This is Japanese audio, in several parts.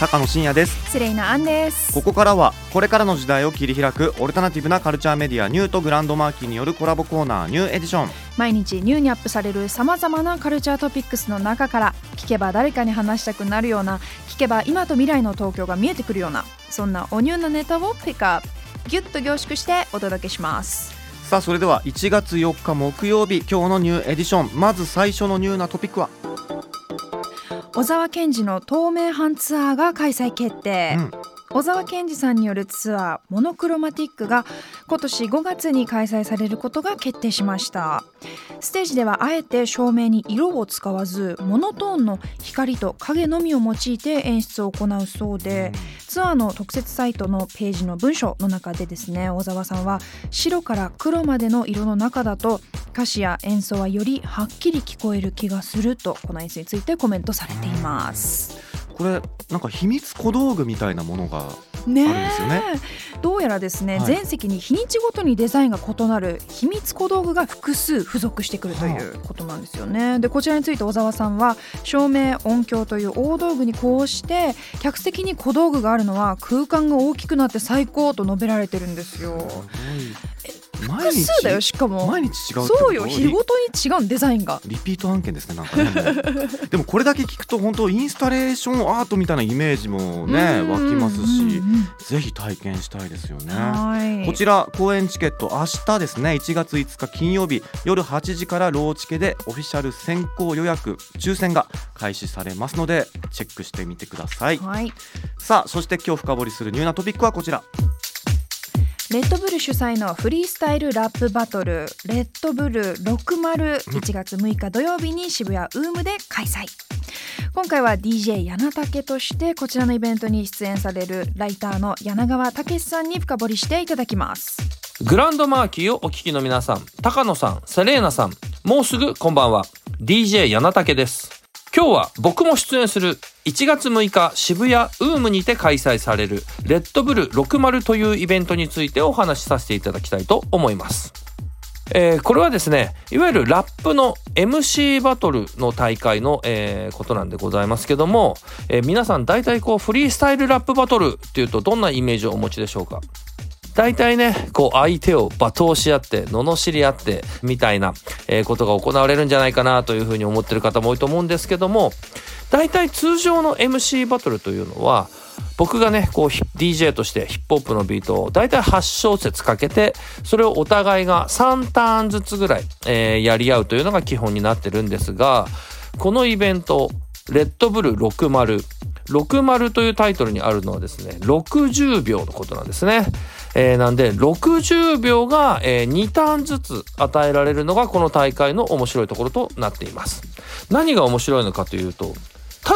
高野真也です。失礼なアンです。ここからはこれからの時代を切り開くオルタナティブなカルチャーメディアニューとグランドマーキーによるコラボコーナーニューエディション。毎日ニューにアップされるさまざまなカルチャートピックスの中から聞けば誰かに話したくなるような聞けば今と未来の東京が見えてくるようなそんなおニューなネタをピックアップギュッと凝縮してお届けします。さあそれでは1月4日木曜日今日のニューエディション。まず最初のニューなトピックは？小沢健二の東名阪ツアーが開催決定、うん。小沢健二さんによるツアーモノクロマティックが今年5月に開催されることが決定しました。ステージではあえて照明に色を使わずモノトーンの光と影のみを用いて演出を行うそうでツアーの特設サイトのページの文章の中でですね小沢さん。は白から黒までの色の中だと歌詞や演奏はよりはっきり聞こえる気がするとこの演出についてコメントされています。これなんか秘密小道具みたいなものがねえあるんですよねどうやらですね、はい全席に日にちごとにデザインが異なる秘密小道具が複数付属してくるということなんですよね。でこちらについて小沢さんは照明音響という大道具にこうして客席に小道具があるのは空間が大きくなって最高と述べられてるんですよ。毎日だよしかも。毎日違うそうよ日ごとに違うデザインが。リピート案件ですねなんかね。でもこれだけ聞くと本当インスタレーションアートみたいなイメージもねうん湧きますうん。しうんぜひ体験したいですよね。はい。こちら公演チケット明日ですね。1月5日金曜日夜8時からローチケでオフィシャル先行予約抽選が開始されますのでチェックしてみてください。はい。さあそして今日深掘りするニューなトピックはこちらレッドブル主催のフリースタイルラップバトルレッドブル601月6日土曜日に渋谷ウームで開催今回は DJ 柳竹としてこちらのイベントに出演されるライターの柳川武さんに深掘りしていただきますグランドマーキーをお聞きの皆さん、高野さん、セレーナさん、もうすぐこんばんは。DJ 柳竹です。今日は僕も出演する1月6日渋谷ウームにて開催されるレッドブル60というイベントについてお話しさせていただきたいと思います。えーこれはですねいわゆるラップの MC バトルの大会の、えーことなんでございますけども、えー皆さん大体こうフリースタイルラップバトルっていうとどんなイメージをお持ちでしょうか？大体ねこう相手を罵倒し合って罵り合ってみたいな、えことが行われるんじゃないかなというふうに思ってる方も多いと思うんですけども大体通常の MC バトルというのは僕がねこう DJ としてヒップホップのビートを大体8小節かけてそれをお互いが3ターンずつぐらい、えーやり合うというのが基本になってるんですがこのイベントレッドブル60 60というタイトルにあるのはですね60秒のことなんですね。えーなんで60秒が、え2ターンずつ与えられるのがこの大会の面白いところとなっています。何が面白いのかというと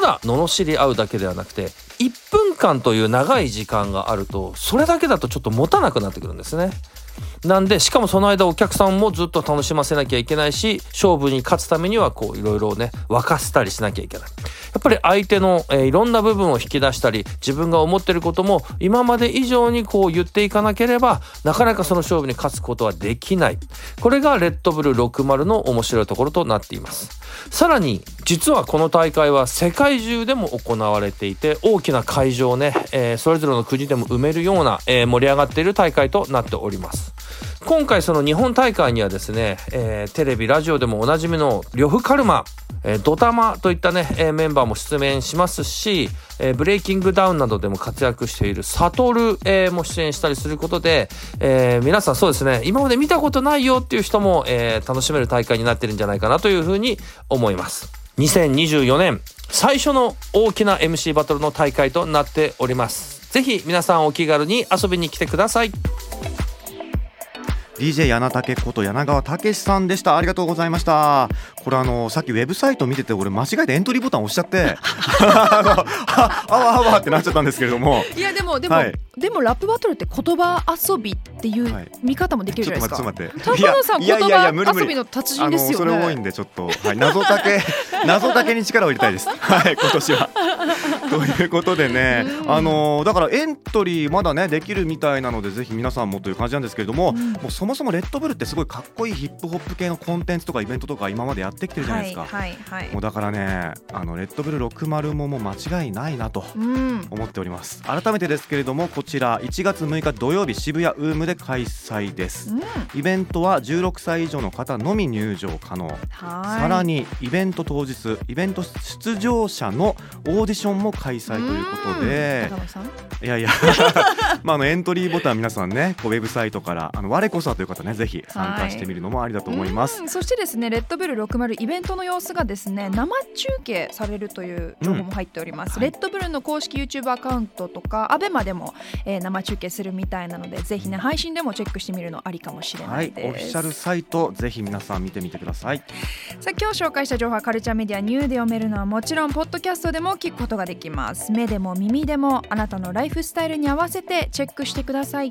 だ罵り合うだけではなくて1分間という長い時間があるとそれだけだとちょっと持たなくなってくるんですね。なんでしかもその間お客さんもずっと楽しませなきゃいけないし勝負に勝つためにはこういろいろね沸かせたりしなきゃいけない。やっぱり相手の、えーいろんな部分を引き出したり自分が思ってることも今まで以上にこう言っていかなければなかなかその勝負に勝つことはできない。これがレッドブル60の面白いところとなっています。さらに実はこの大会は世界中でも行われていて大きな会場をね、えーそれぞれの国でも埋めるような、えー盛り上がっている大会となっております。今回その日本大会にはですね、えーテレビラジオでもおなじみの呂布カルマ、えードタマといったね、えーメンバーも出演しますし、えーブレイキングダウンなどでも活躍しているサトル、えーも出演したりすることで、えー皆さんそうですね今まで見たことないよっていう人も、えー楽しめる大会になってるんじゃないかなというふうに思います。2024年最初の大きな MC バトルの大会となっております。ぜひ皆さんお気軽に遊びに来てください。DJ 柳竹こと柳川武さんでしたありがとうございましたこれあのさっきウェブサイト見てて俺間違えてエントリーボタン押しちゃってああわあわってなっちゃったんですけれどもいやでもでも、はいでもラップバトルって言葉遊びっていう見方もできるじゃないですか。待ってちょっと待って高野さんいやいやいやいや無理言葉無理遊びの達人ですよね。それ多いんでちょっと、はい、謎だけ謎だけに力を入れたいですはい今年はということでねあのだからエントリーまだねできるみたいなのでぜひ皆さんもという感じなんですけれども、うんもうそもそもレッドブルってすごいかっこいいヒップホップ系のコンテンツとかイベントとか今までやってきてるじゃないですか、はいはいはいもう。だからねあのレッドブル60ももう間違いないなとうん。思っております改めてですけれどもこちら1月6日土曜日渋谷ウームで開催ですうん、イベントは16歳以上の方のみ入場可能はい。さらにイベント当日イベント出場者のオーディションも開催ということで。いやいや まああのエントリーボタン皆さんねこうウェブサイトからあの我こそはという方ねぜひ参加してみるのもありだと思います、うん。そしてですねレッドブル60イベントの様子がですね生中継されるという情報も入っております、うんはい。レッドブルの公式 YouTube アカウントとかアベマでも、えー生中継するみたいなのでぜひね配信でもチェックしてみるのありかもしれなはいい、です、オフィシャルサイトぜひ皆さん見てみてください。さあ今日紹介した情報はカルチャーメディアニューで読めるのはもちろんポッドキャストでも聞くことができます。目でも耳でもあなたのライフスタイルに合わせてチェックしてください